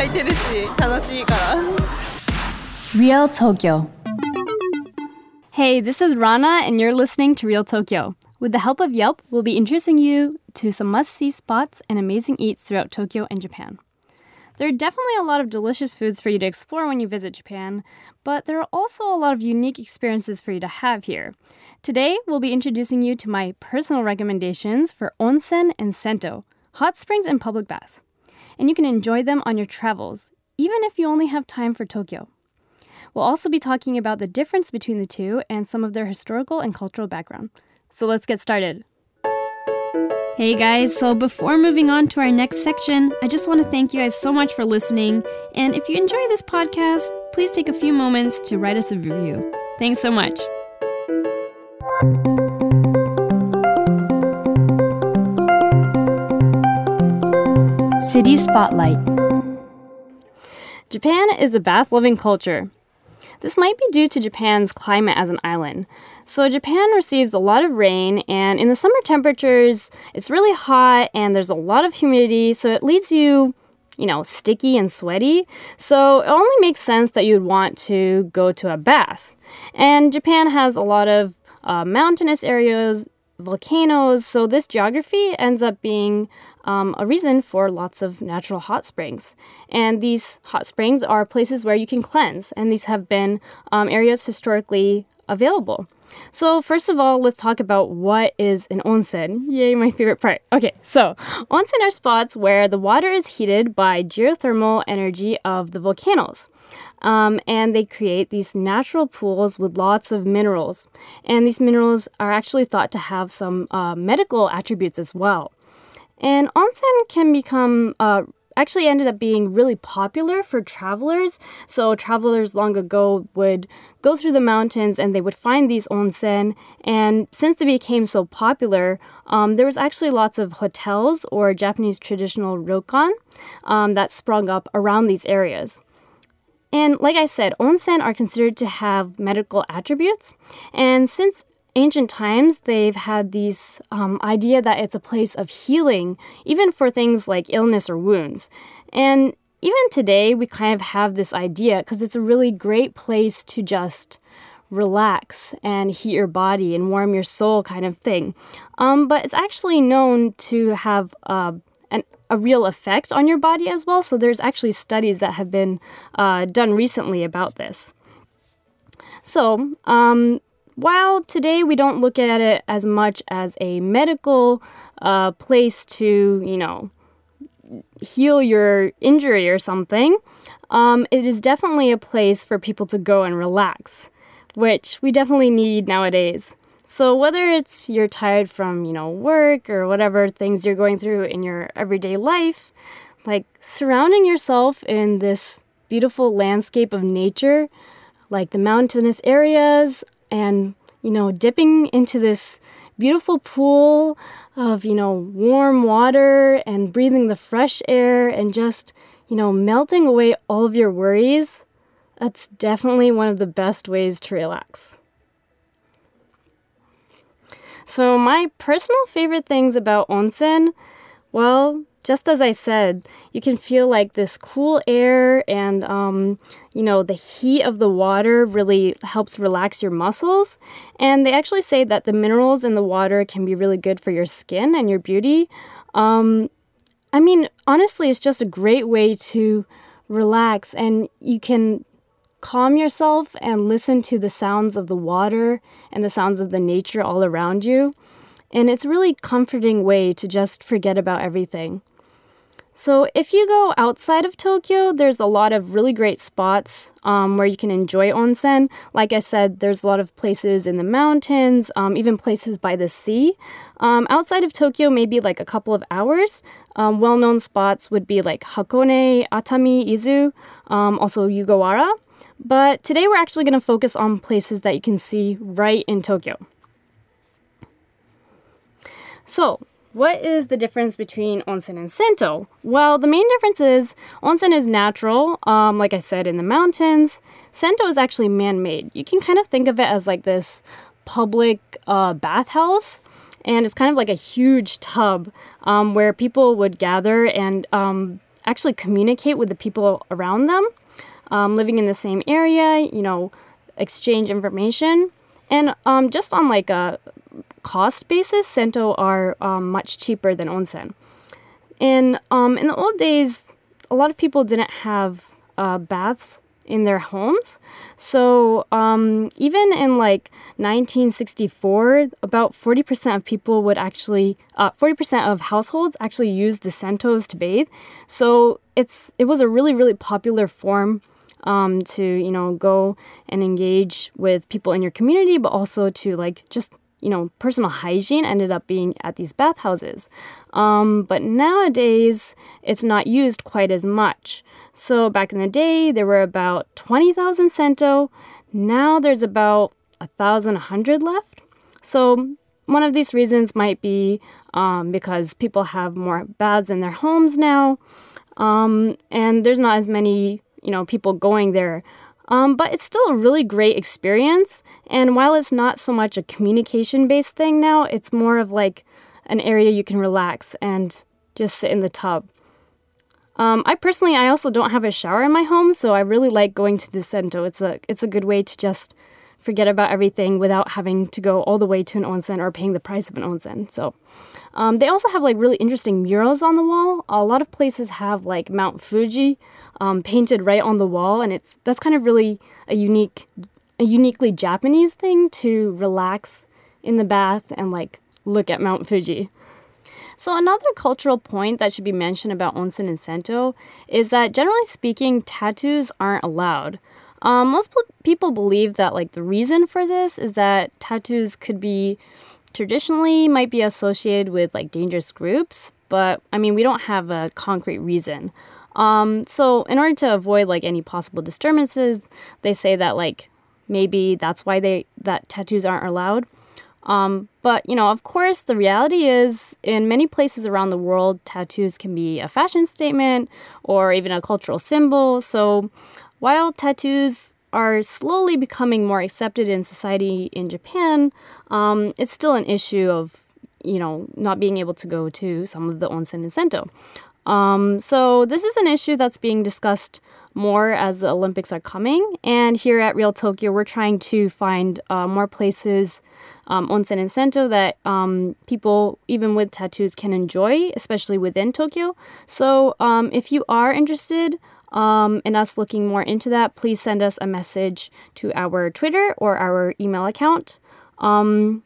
店ずっと開いてるし楽しいから Real Tokyo. Hey, this is Rana, and you're listening to Real Tokyo. With the help of Yelp, we'll be introducing you to some must see spots and amazing eats throughout Tokyo and Japan. There are definitely a lot of delicious foods for you to explore when you visit Japan, but there are also a lot of unique experiences for you to have here. Today, we'll be introducing you to my personal recommendations for onsen and sento, hot springs and public baths. And you can enjoy them on your travels, even if you only have time for Tokyo. We'll also be talking about the difference between the two and some of their historical and cultural background. So let's get started. Hey guys, so before moving on to our next section, I just want to thank you guys so much for listening. And if you enjoy this podcast, please take a few moments to write us a review. Thanks so much. City Spotlight. Japan is a bath loving culture. This might be due to Japan's climate as an island. So, Japan receives a lot of rain, and in the summer temperatures, it's really hot and there's a lot of humidity, so it leaves you, you know, sticky and sweaty. So, it only makes sense that you'd want to go to a bath. And Japan has a lot of uh, mountainous areas, volcanoes, so this geography ends up being um, a reason for lots of natural hot springs. And these hot springs are places where you can cleanse, and these have been um, areas historically available. So, first of all, let's talk about what is an onsen. Yay, my favorite part. Okay, so onsen are spots where the water is heated by geothermal energy of the volcanoes. Um, and they create these natural pools with lots of minerals. And these minerals are actually thought to have some uh, medical attributes as well. And onsen can become uh, actually ended up being really popular for travelers. So travelers long ago would go through the mountains and they would find these onsen. And since they became so popular, um, there was actually lots of hotels or Japanese traditional ryokan um, that sprung up around these areas. And like I said, onsen are considered to have medical attributes. And since ancient times, they've had this um, idea that it's a place of healing, even for things like illness or wounds. And even today, we kind of have this idea because it's a really great place to just relax and heat your body and warm your soul, kind of thing. Um, but it's actually known to have uh, an, a real effect on your body as well. So there's actually studies that have been uh, done recently about this. So, um, while today we don't look at it as much as a medical uh, place to, you know, heal your injury or something, um, it is definitely a place for people to go and relax, which we definitely need nowadays. So whether it's you're tired from, you know, work or whatever things you're going through in your everyday life, like surrounding yourself in this beautiful landscape of nature, like the mountainous areas and, you know, dipping into this beautiful pool of, you know, warm water and breathing the fresh air and just, you know, melting away all of your worries. That's definitely one of the best ways to relax. So, my personal favorite things about onsen, well, just as I said, you can feel like this cool air and, um, you know, the heat of the water really helps relax your muscles. And they actually say that the minerals in the water can be really good for your skin and your beauty. Um, I mean, honestly, it's just a great way to relax, and you can calm yourself and listen to the sounds of the water and the sounds of the nature all around you. And it's a really comforting way to just forget about everything. So, if you go outside of Tokyo, there's a lot of really great spots um, where you can enjoy onsen. Like I said, there's a lot of places in the mountains, um, even places by the sea. Um, outside of Tokyo, maybe like a couple of hours. Um, well known spots would be like Hakone, Atami, Izu, um, also Yugawara. But today we're actually going to focus on places that you can see right in Tokyo. So, what is the difference between onsen and sento? Well, the main difference is onsen is natural, um, like I said, in the mountains. Sento is actually man made. You can kind of think of it as like this public uh, bathhouse. And it's kind of like a huge tub um, where people would gather and um, actually communicate with the people around them, um, living in the same area, you know, exchange information. And um, just on like a cost basis, sento are um, much cheaper than onsen. In um, in the old days, a lot of people didn't have uh, baths in their homes. So um, even in like 1964, about 40% of people would actually, uh, 40% of households actually use the sentos to bathe. So it's it was a really really popular form um, to you know go and engage with people in your community, but also to like just you know personal hygiene ended up being at these bathhouses. Um, but nowadays it's not used quite as much. So back in the day there were about twenty thousand sento. Now there's about a thousand hundred left. So one of these reasons might be um, because people have more baths in their homes now, um, and there's not as many you know people going there. Um, but it's still a really great experience. And while it's not so much a communication based thing now, it's more of like an area you can relax and just sit in the tub. Um, I personally, I also don't have a shower in my home, so I really like going to the Sento. It's a it's a good way to just forget about everything without having to go all the way to an onsen or paying the price of an onsen. So um, they also have like really interesting murals on the wall. A lot of places have like Mount Fuji um, painted right on the wall, and it's that's kind of really a unique, a uniquely Japanese thing to relax in the bath and like look at Mount Fuji. So another cultural point that should be mentioned about onsen and sento is that generally speaking, tattoos aren't allowed. Um, most people believe that like the reason for this is that tattoos could be traditionally might be associated with like dangerous groups, but I mean we don't have a concrete reason. Um, so in order to avoid like any possible disturbances, they say that like maybe that's why they that tattoos aren't allowed. Um, but you know, of course, the reality is in many places around the world, tattoos can be a fashion statement or even a cultural symbol. So while tattoos are slowly becoming more accepted in society in Japan, um, it's still an issue of you know not being able to go to some of the onsen in sento. Um, so this is an issue that's being discussed more as the Olympics are coming. And here at Real Tokyo, we're trying to find uh, more places, um, onsen and sento, that um, people, even with tattoos, can enjoy, especially within Tokyo. So um, if you are interested, um, in us looking more into that, please send us a message to our Twitter or our email account. Um,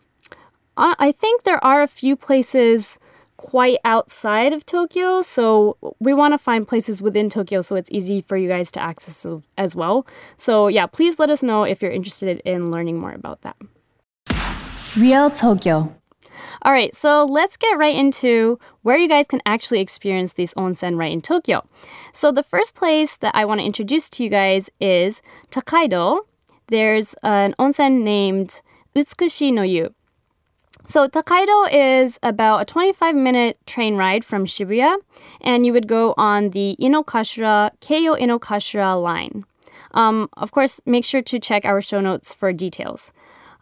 I think there are a few places quite outside of Tokyo, so we want to find places within Tokyo so it's easy for you guys to access as well. So, yeah, please let us know if you're interested in learning more about that. Real Tokyo. All right, so let's get right into where you guys can actually experience these onsen right in Tokyo. So, the first place that I want to introduce to you guys is Takaido. There's an onsen named Utsukushi no Yu. So Takaido is about a 25 minute train ride from Shibuya, and you would go on the Inokashira, Keio Inokashira line. Um, of course, make sure to check our show notes for details.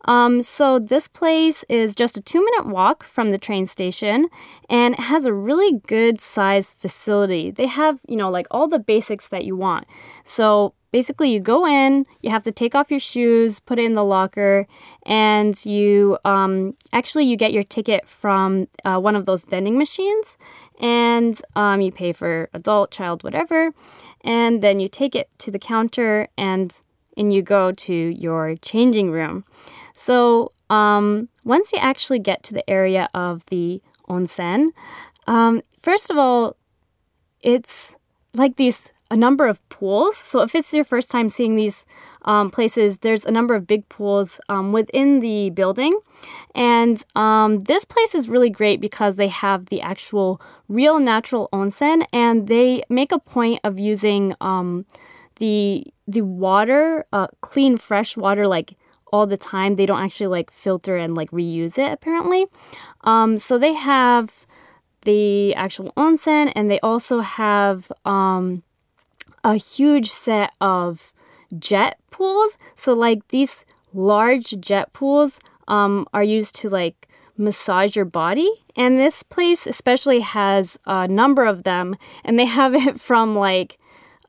Um, so this place is just a two minute walk from the train station and it has a really good sized facility. They have, you know, like all the basics that you want. So basically you go in you have to take off your shoes put it in the locker and you um, actually you get your ticket from uh, one of those vending machines and um, you pay for adult child whatever and then you take it to the counter and and you go to your changing room so um, once you actually get to the area of the onsen um, first of all it's like these a number of pools. So if it's your first time seeing these um, places, there's a number of big pools um, within the building. And um, this place is really great because they have the actual real natural onsen and they make a point of using um, the the water, uh, clean, fresh water, like all the time. They don't actually like filter and like reuse it apparently. Um, so they have the actual onsen and they also have um, a huge set of jet pools. So, like these large jet pools um, are used to like massage your body. And this place especially has a number of them, and they have it from like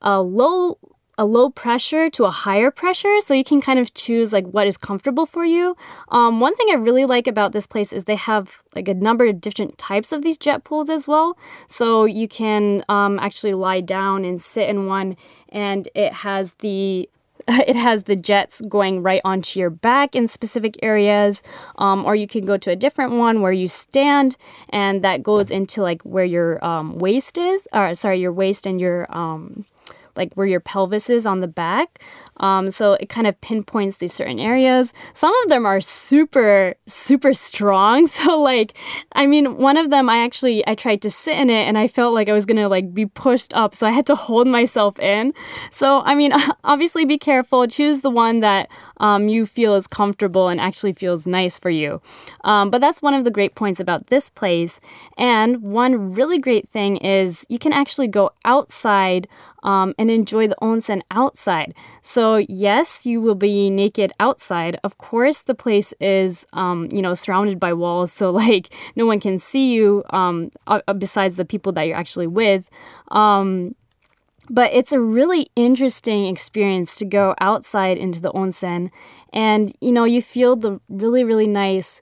a low a low pressure to a higher pressure so you can kind of choose like what is comfortable for you. Um, one thing i really like about this place is they have like a number of different types of these jet pools as well. So you can um, actually lie down and sit in one and it has the it has the jets going right onto your back in specific areas. Um, or you can go to a different one where you stand and that goes into like where your um, waist is or sorry your waist and your um, like where your pelvis is on the back. Um, so it kind of pinpoints these certain areas. Some of them are super, super strong. So like, I mean, one of them I actually I tried to sit in it and I felt like I was gonna like be pushed up, so I had to hold myself in. So I mean, obviously be careful. Choose the one that um, you feel is comfortable and actually feels nice for you. Um, but that's one of the great points about this place. And one really great thing is you can actually go outside um, and enjoy the onsen outside. So, yes, you will be naked outside. Of course, the place is, um, you know, surrounded by walls, so like no one can see you um, uh, besides the people that you're actually with. Um, but it's a really interesting experience to go outside into the onsen and you know you feel the really really nice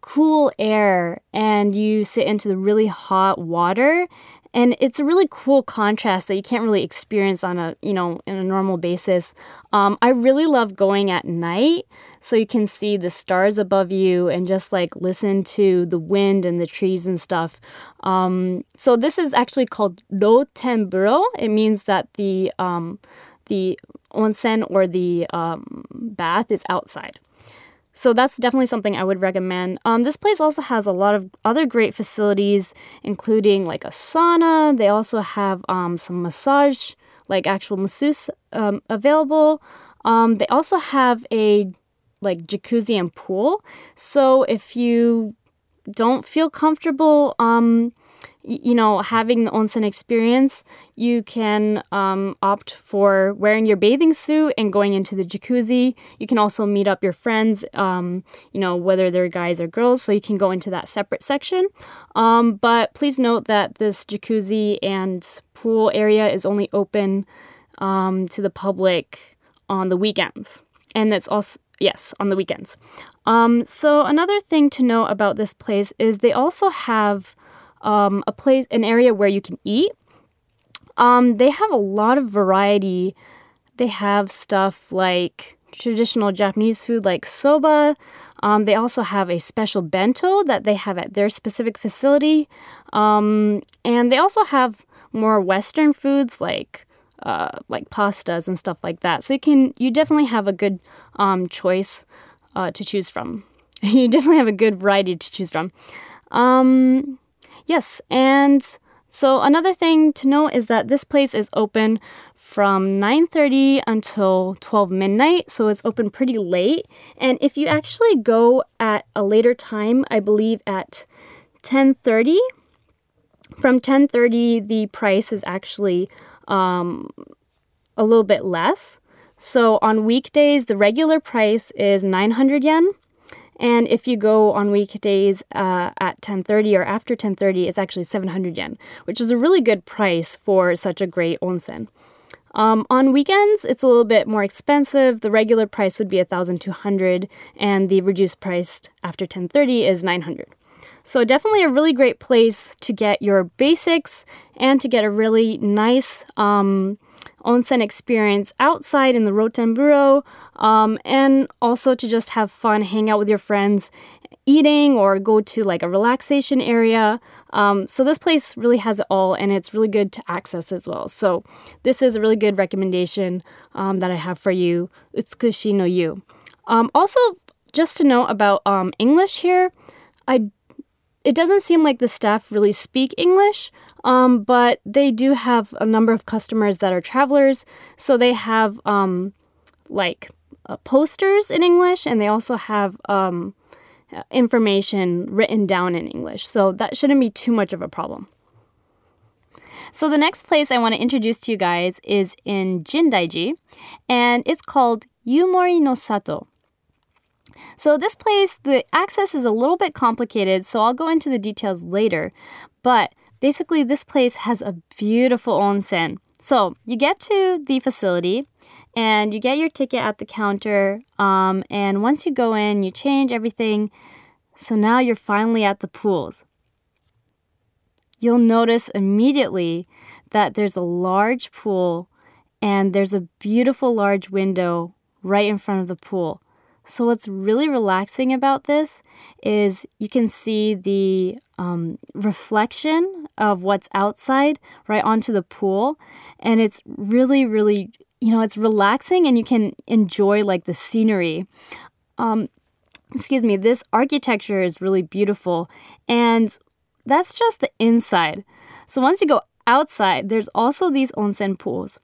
cool air and you sit into the really hot water and it's a really cool contrast that you can't really experience on a you know in a normal basis. Um, i really love going at night so you can see the stars above you and just like listen to the wind and the trees and stuff. Um, so this is actually called rotenburo it means that the um, the onsen or the um, bath is outside so that's definitely something I would recommend. Um, this place also has a lot of other great facilities, including like a sauna. They also have um, some massage, like actual masseuse um, available. Um, they also have a like jacuzzi and pool. So if you don't feel comfortable um, you know, having the onsen experience, you can um, opt for wearing your bathing suit and going into the jacuzzi. You can also meet up your friends, um, you know, whether they're guys or girls, so you can go into that separate section. Um, but please note that this jacuzzi and pool area is only open um, to the public on the weekends. And that's also Yes, on the weekends. Um, so another thing to know about this place is they also have um, a place, an area where you can eat. Um, they have a lot of variety. They have stuff like traditional Japanese food like soba. Um, they also have a special bento that they have at their specific facility. Um, and they also have more Western foods like uh, like pastas and stuff like that. So you can you definitely have a good um, choice uh, to choose from. you definitely have a good variety to choose from. Um, Yes, and so another thing to note is that this place is open from 9:30 until 12 midnight, so it's open pretty late. And if you actually go at a later time, I believe at 10:30, from 10:30 the price is actually um, a little bit less. So on weekdays, the regular price is 900 yen, and if you go on weekdays uh, at 10:30 or after 10:30, it's actually 700 yen, which is a really good price for such a great onsen. Um, on weekends, it's a little bit more expensive. The regular price would be 1,200, and the reduced price after 10:30 is 900. So definitely a really great place to get your basics and to get a really nice um, onsen experience outside in the Rotenburo, um, and also to just have fun, hang out with your friends, eating, or go to like a relaxation area. Um, so this place really has it all, and it's really good to access as well. So this is a really good recommendation um, that I have for you. Utsukushi no Yu. Also, just to know about um, English here, I it doesn't seem like the staff really speak English, um, but they do have a number of customers that are travelers. So they have um, like uh, posters in English and they also have um, information written down in English. So that shouldn't be too much of a problem. So the next place I want to introduce to you guys is in Jindaiji and it's called Yumori no Sato. So, this place, the access is a little bit complicated, so I'll go into the details later. But basically, this place has a beautiful onsen. So, you get to the facility and you get your ticket at the counter. Um, and once you go in, you change everything. So, now you're finally at the pools. You'll notice immediately that there's a large pool and there's a beautiful large window right in front of the pool. So, what's really relaxing about this is you can see the um, reflection of what's outside right onto the pool. And it's really, really, you know, it's relaxing and you can enjoy like the scenery. Um, excuse me, this architecture is really beautiful. And that's just the inside. So, once you go outside, there's also these onsen pools.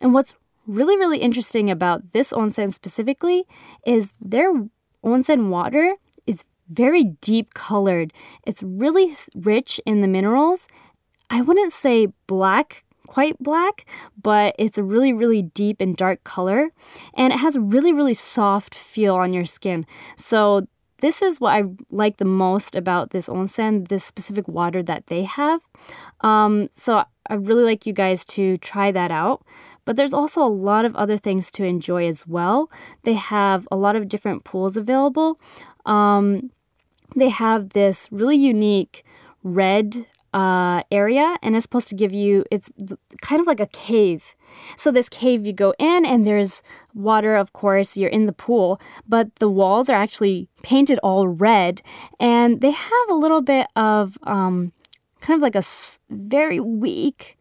And what's really, really interesting about this onsen specifically is their onsen water is very deep colored. It's really rich in the minerals. I wouldn't say black, quite black, but it's a really, really deep and dark color. And it has a really, really soft feel on your skin. So this is what I like the most about this onsen, this specific water that they have. Um, so I really like you guys to try that out. But there's also a lot of other things to enjoy as well. They have a lot of different pools available. Um, they have this really unique red uh, area and it's supposed to give you it's kind of like a cave so this cave you go in and there's water of course you're in the pool but the walls are actually painted all red and they have a little bit of um, kind of like a very weak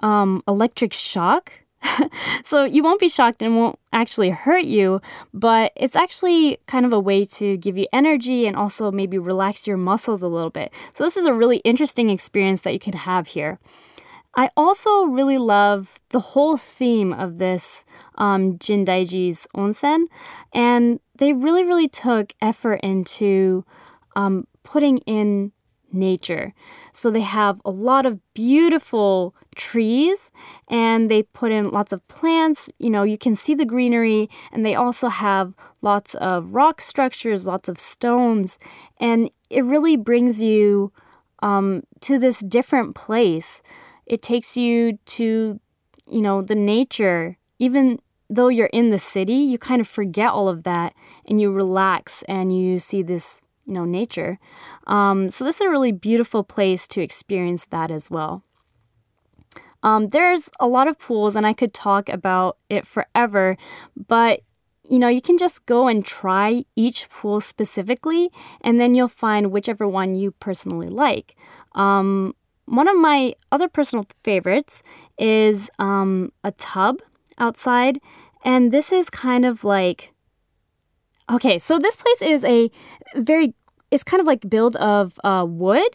um, electric shock so you won't be shocked and won't actually hurt you, but it's actually kind of a way to give you energy and also maybe relax your muscles a little bit. So this is a really interesting experience that you could have here. I also really love the whole theme of this um, Jindaiji's onsen, and they really, really took effort into um, putting in nature. So they have a lot of beautiful trees and they put in lots of plants. You know, you can see the greenery and they also have lots of rock structures, lots of stones. And it really brings you um, to this different place. It takes you to, you know, the nature. Even though you're in the city, you kind of forget all of that and you relax and you see this you know, nature. Um, so this is a really beautiful place to experience that as well. Um, there's a lot of pools, and I could talk about it forever, but you know, you can just go and try each pool specifically, and then you'll find whichever one you personally like. Um, one of my other personal favorites is um, a tub outside, and this is kind of like Okay, so this place is a very, it's kind of like build of uh, wood,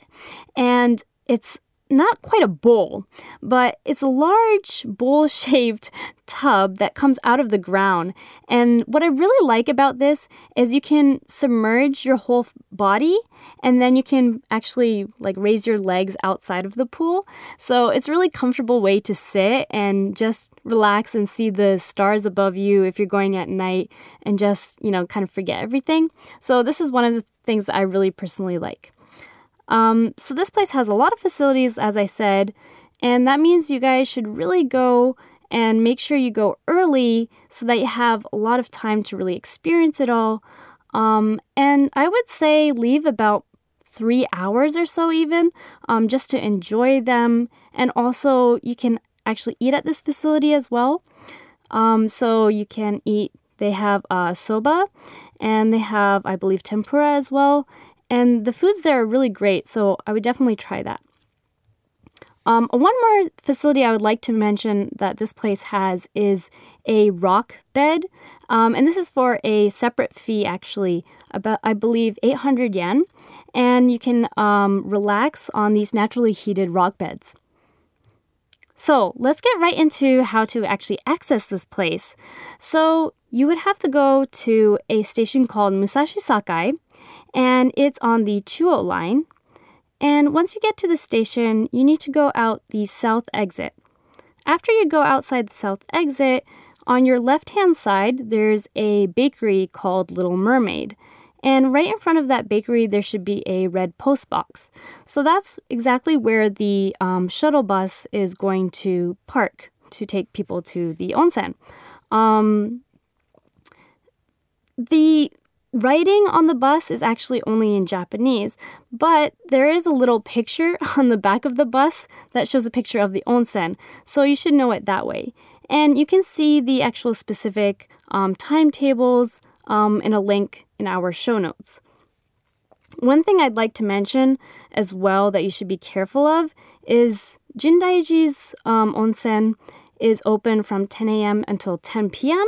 and it's not quite a bowl, but it's a large bowl shaped tub that comes out of the ground. And what I really like about this is you can submerge your whole body and then you can actually like raise your legs outside of the pool. So it's a really comfortable way to sit and just relax and see the stars above you if you're going at night and just, you know, kind of forget everything. So this is one of the things that I really personally like. Um, so this place has a lot of facilities, as I said, and that means you guys should really go and make sure you go early so that you have a lot of time to really experience it all. Um, and I would say leave about three hours or so, even um, just to enjoy them. And also, you can actually eat at this facility as well. Um, so you can eat, they have uh, soba and they have, I believe, tempura as well. And the foods there are really great, so I would definitely try that. Um, one more facility I would like to mention that this place has is a rock bed, um, and this is for a separate fee, actually, about I believe 800 yen, and you can um, relax on these naturally heated rock beds. So let's get right into how to actually access this place. So you would have to go to a station called Musashi Sakai, and it's on the Chuo line. And once you get to the station, you need to go out the south exit. After you go outside the south exit, on your left hand side, there's a bakery called Little Mermaid. And right in front of that bakery, there should be a red post box. So that's exactly where the um, shuttle bus is going to park to take people to the onsen. Um, the writing on the bus is actually only in Japanese, but there is a little picture on the back of the bus that shows a picture of the onsen, so you should know it that way. And you can see the actual specific um, timetables um, in a link in our show notes. One thing I'd like to mention as well that you should be careful of is Jindaiji's um, onsen is open from 10 a.m. until 10 p.m.,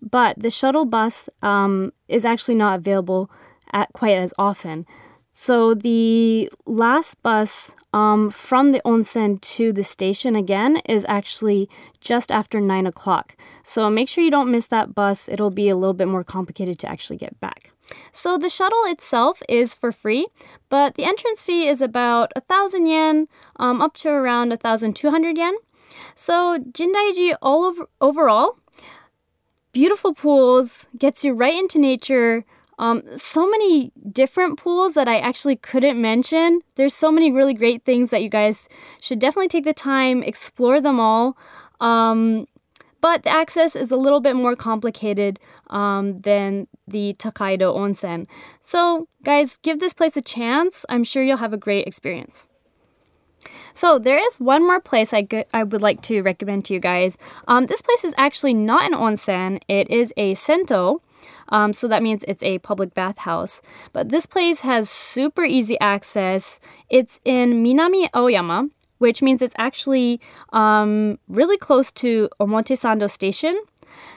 but the shuttle bus um, is actually not available at quite as often. So the last bus um, from the onsen to the station again is actually just after nine o'clock. So make sure you don't miss that bus. It'll be a little bit more complicated to actually get back. So the shuttle itself is for free, but the entrance fee is about a thousand yen, um, up to around a thousand two hundred yen. So Jindaiji all over overall, beautiful pools, gets you right into nature. Um, so many different pools that I actually couldn't mention. There's so many really great things that you guys should definitely take the time, explore them all. Um, but the access is a little bit more complicated um, than the Takaido Onsen. So, guys, give this place a chance. I'm sure you'll have a great experience. So there is one more place I, go- I would like to recommend to you guys. Um, this place is actually not an onsen. It is a sento. Um, so that means it's a public bathhouse. But this place has super easy access. It's in Minami Aoyama, which means it's actually um, really close to Omotesando Station.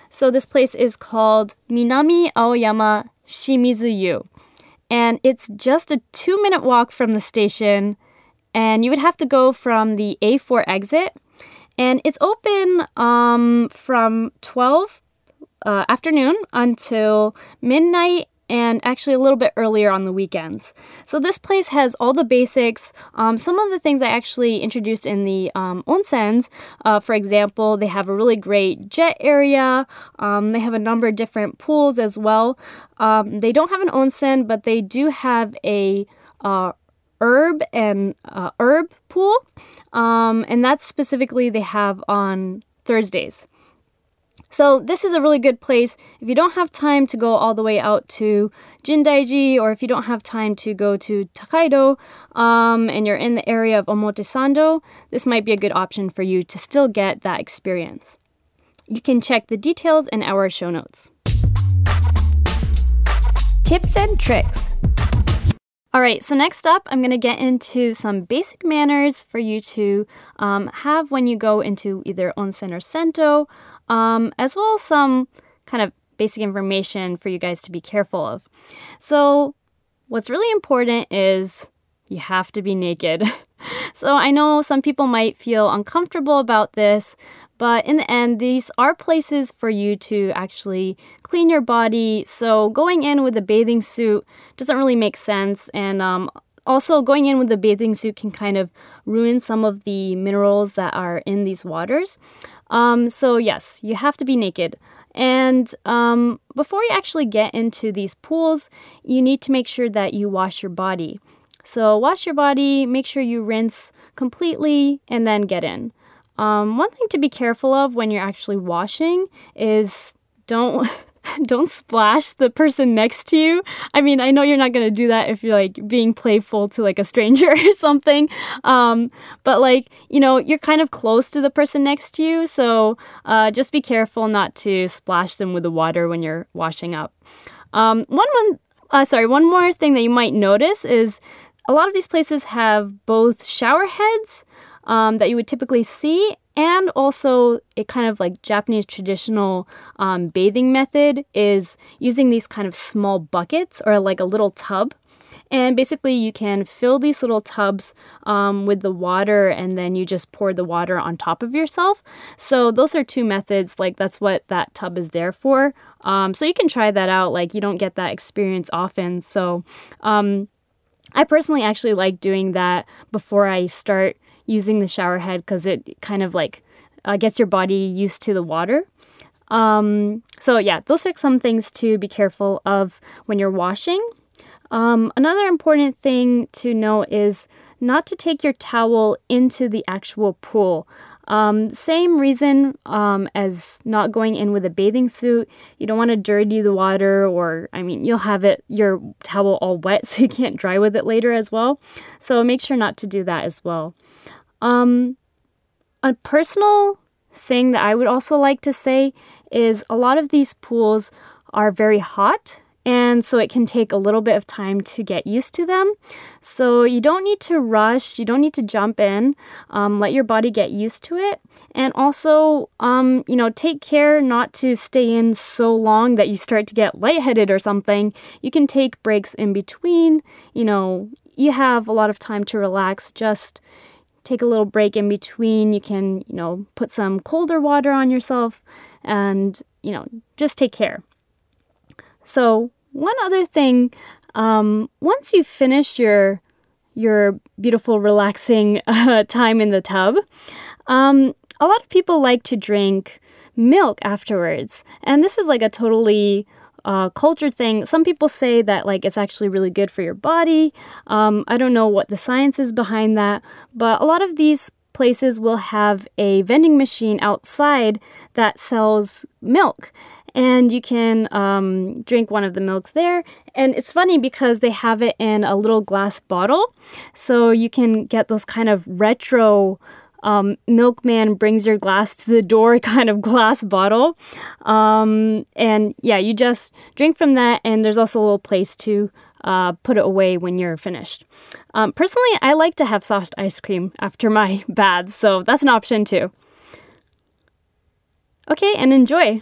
So this place is called Minami Aoyama Shimizu-yu. And it's just a two minute walk from the station and you would have to go from the A4 exit. And it's open um, from 12 uh, afternoon until midnight and actually a little bit earlier on the weekends. So this place has all the basics. Um, some of the things I actually introduced in the um, onsens, uh, for example, they have a really great jet area. Um, they have a number of different pools as well. Um, they don't have an onsen, but they do have a uh, herb and uh, herb pool, um, and that's specifically they have on Thursdays. So this is a really good place if you don't have time to go all the way out to Jindaiji, or if you don't have time to go to Takaido, um, and you're in the area of Omotesando. This might be a good option for you to still get that experience. You can check the details in our show notes. Tips and tricks. All right, so next up, I'm going to get into some basic manners for you to um, have when you go into either onsen or sento, um, as well as some kind of basic information for you guys to be careful of. So, what's really important is you have to be naked. so, I know some people might feel uncomfortable about this, but in the end, these are places for you to actually clean your body. So going in with a bathing suit doesn't really make sense. And um, also, going in with a bathing suit can kind of ruin some of the minerals that are in these waters. Um, so, yes, you have to be naked. And um, before you actually get into these pools, you need to make sure that you wash your body. So, wash your body, make sure you rinse completely, and then get in. Um, one thing to be careful of when you're actually washing is don't don't splash the person next to you. I mean, I know you're not gonna do that if you're like being playful to like a stranger or something. Um, but like you know, you're kind of close to the person next to you, so uh, just be careful not to splash them with the water when you're washing up. Um, one one. Uh, sorry, one more thing that you might notice is a lot of these places have both shower heads um, that you would typically see, and also a kind of like Japanese traditional um, bathing method is using these kind of small buckets or like a little tub. And basically, you can fill these little tubs um, with the water and then you just pour the water on top of yourself. So, those are two methods. Like, that's what that tub is there for. Um, so, you can try that out. Like, you don't get that experience often. So, um, I personally actually like doing that before I start using the shower head because it kind of like uh, gets your body used to the water. Um, so, yeah, those are some things to be careful of when you're washing. Um, another important thing to know is not to take your towel into the actual pool. Um, same reason um, as not going in with a bathing suit. You don't want to dirty the water, or I mean, you'll have it your towel all wet, so you can't dry with it later as well. So make sure not to do that as well. Um, a personal thing that I would also like to say is a lot of these pools are very hot and so it can take a little bit of time to get used to them. So you don't need to rush, you don't need to jump in. Um, let your body get used to it. And also, um, you know, take care not to stay in so long that you start to get lightheaded or something. You can take breaks in between. You know, you have a lot of time to relax. Just take a little break in between. You can, you know, put some colder water on yourself and, you know, just take care. So, one other thing, um, once you've finished your your beautiful, relaxing uh, time in the tub, um, a lot of people like to drink milk afterwards, and this is like a totally uh, culture thing. Some people say that like it's actually really good for your body. Um, I don't know what the science is behind that, but a lot of these places will have a vending machine outside that sells milk and you can um, drink one of the milks there. And it's funny because they have it in a little glass bottle, so you can get those kind of retro. Um, milkman brings your glass to the door kind of glass bottle. Um, and yeah, you just drink from that, and there's also a little place to uh, put it away when you're finished. Um, personally, I like to have soft ice cream after my baths, so that's an option too. Okay, and enjoy.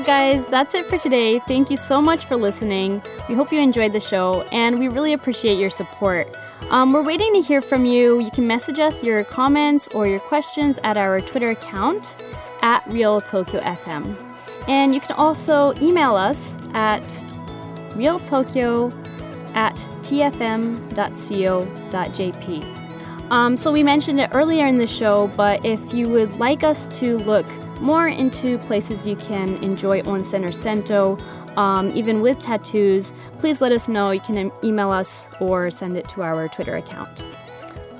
Right, guys, that's it for today. Thank you so much for listening. We hope you enjoyed the show, and we really appreciate your support. Um, we're waiting to hear from you. You can message us your comments or your questions at our Twitter account at Real Tokyo FM. And you can also email us at realtokyo at tfm.co.jp. Um, so we mentioned it earlier in the show, but if you would like us to look more into places you can enjoy onsen or sento, um, even with tattoos, please let us know. You can email us or send it to our Twitter account.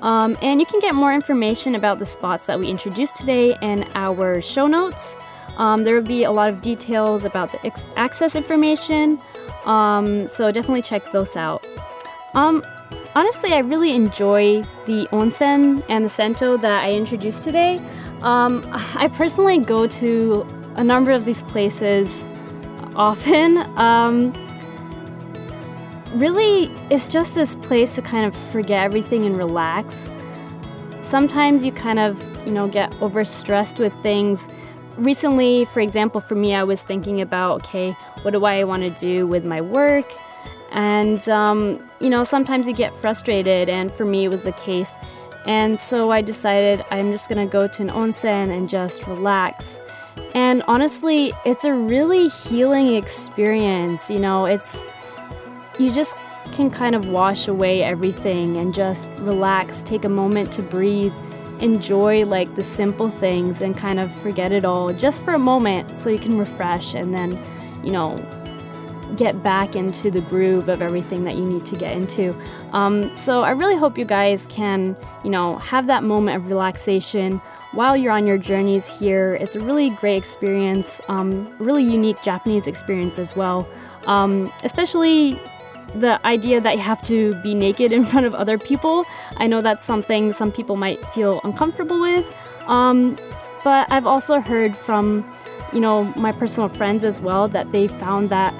Um, and you can get more information about the spots that we introduced today in our show notes. Um, there will be a lot of details about the ex- access information, um, so definitely check those out. Um, honestly, I really enjoy the onsen and the sento that I introduced today. Um, I personally go to a number of these places often. Um, really, it's just this place to kind of forget everything and relax. Sometimes you kind of, you know, get overstressed with things. Recently, for example, for me, I was thinking about, okay, what do I want to do with my work? And, um, you know, sometimes you get frustrated, and for me, it was the case. And so I decided I'm just gonna go to an onsen and just relax. And honestly, it's a really healing experience. You know, it's, you just can kind of wash away everything and just relax, take a moment to breathe, enjoy like the simple things and kind of forget it all just for a moment so you can refresh and then, you know, get back into the groove of everything that you need to get into. Um, so I really hope you guys can, you know, have that moment of relaxation while you're on your journeys here. It's a really great experience, um, really unique Japanese experience as well. Um, especially the idea that you have to be naked in front of other people. I know that's something some people might feel uncomfortable with. Um, but I've also heard from, you know, my personal friends as well that they found that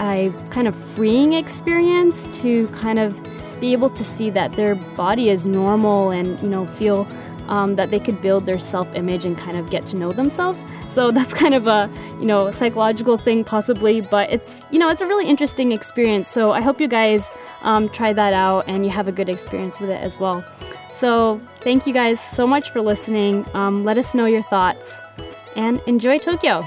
a kind of freeing experience to kind of be able to see that their body is normal and you know feel um, that they could build their self-image and kind of get to know themselves. So that's kind of a you know psychological thing possibly but it's you know it's a really interesting experience. So i hope you guys um, try that out and you have a good experience with it as well. So thank you guys so much for listening. Um, let us know your thoughts and enjoy tokyo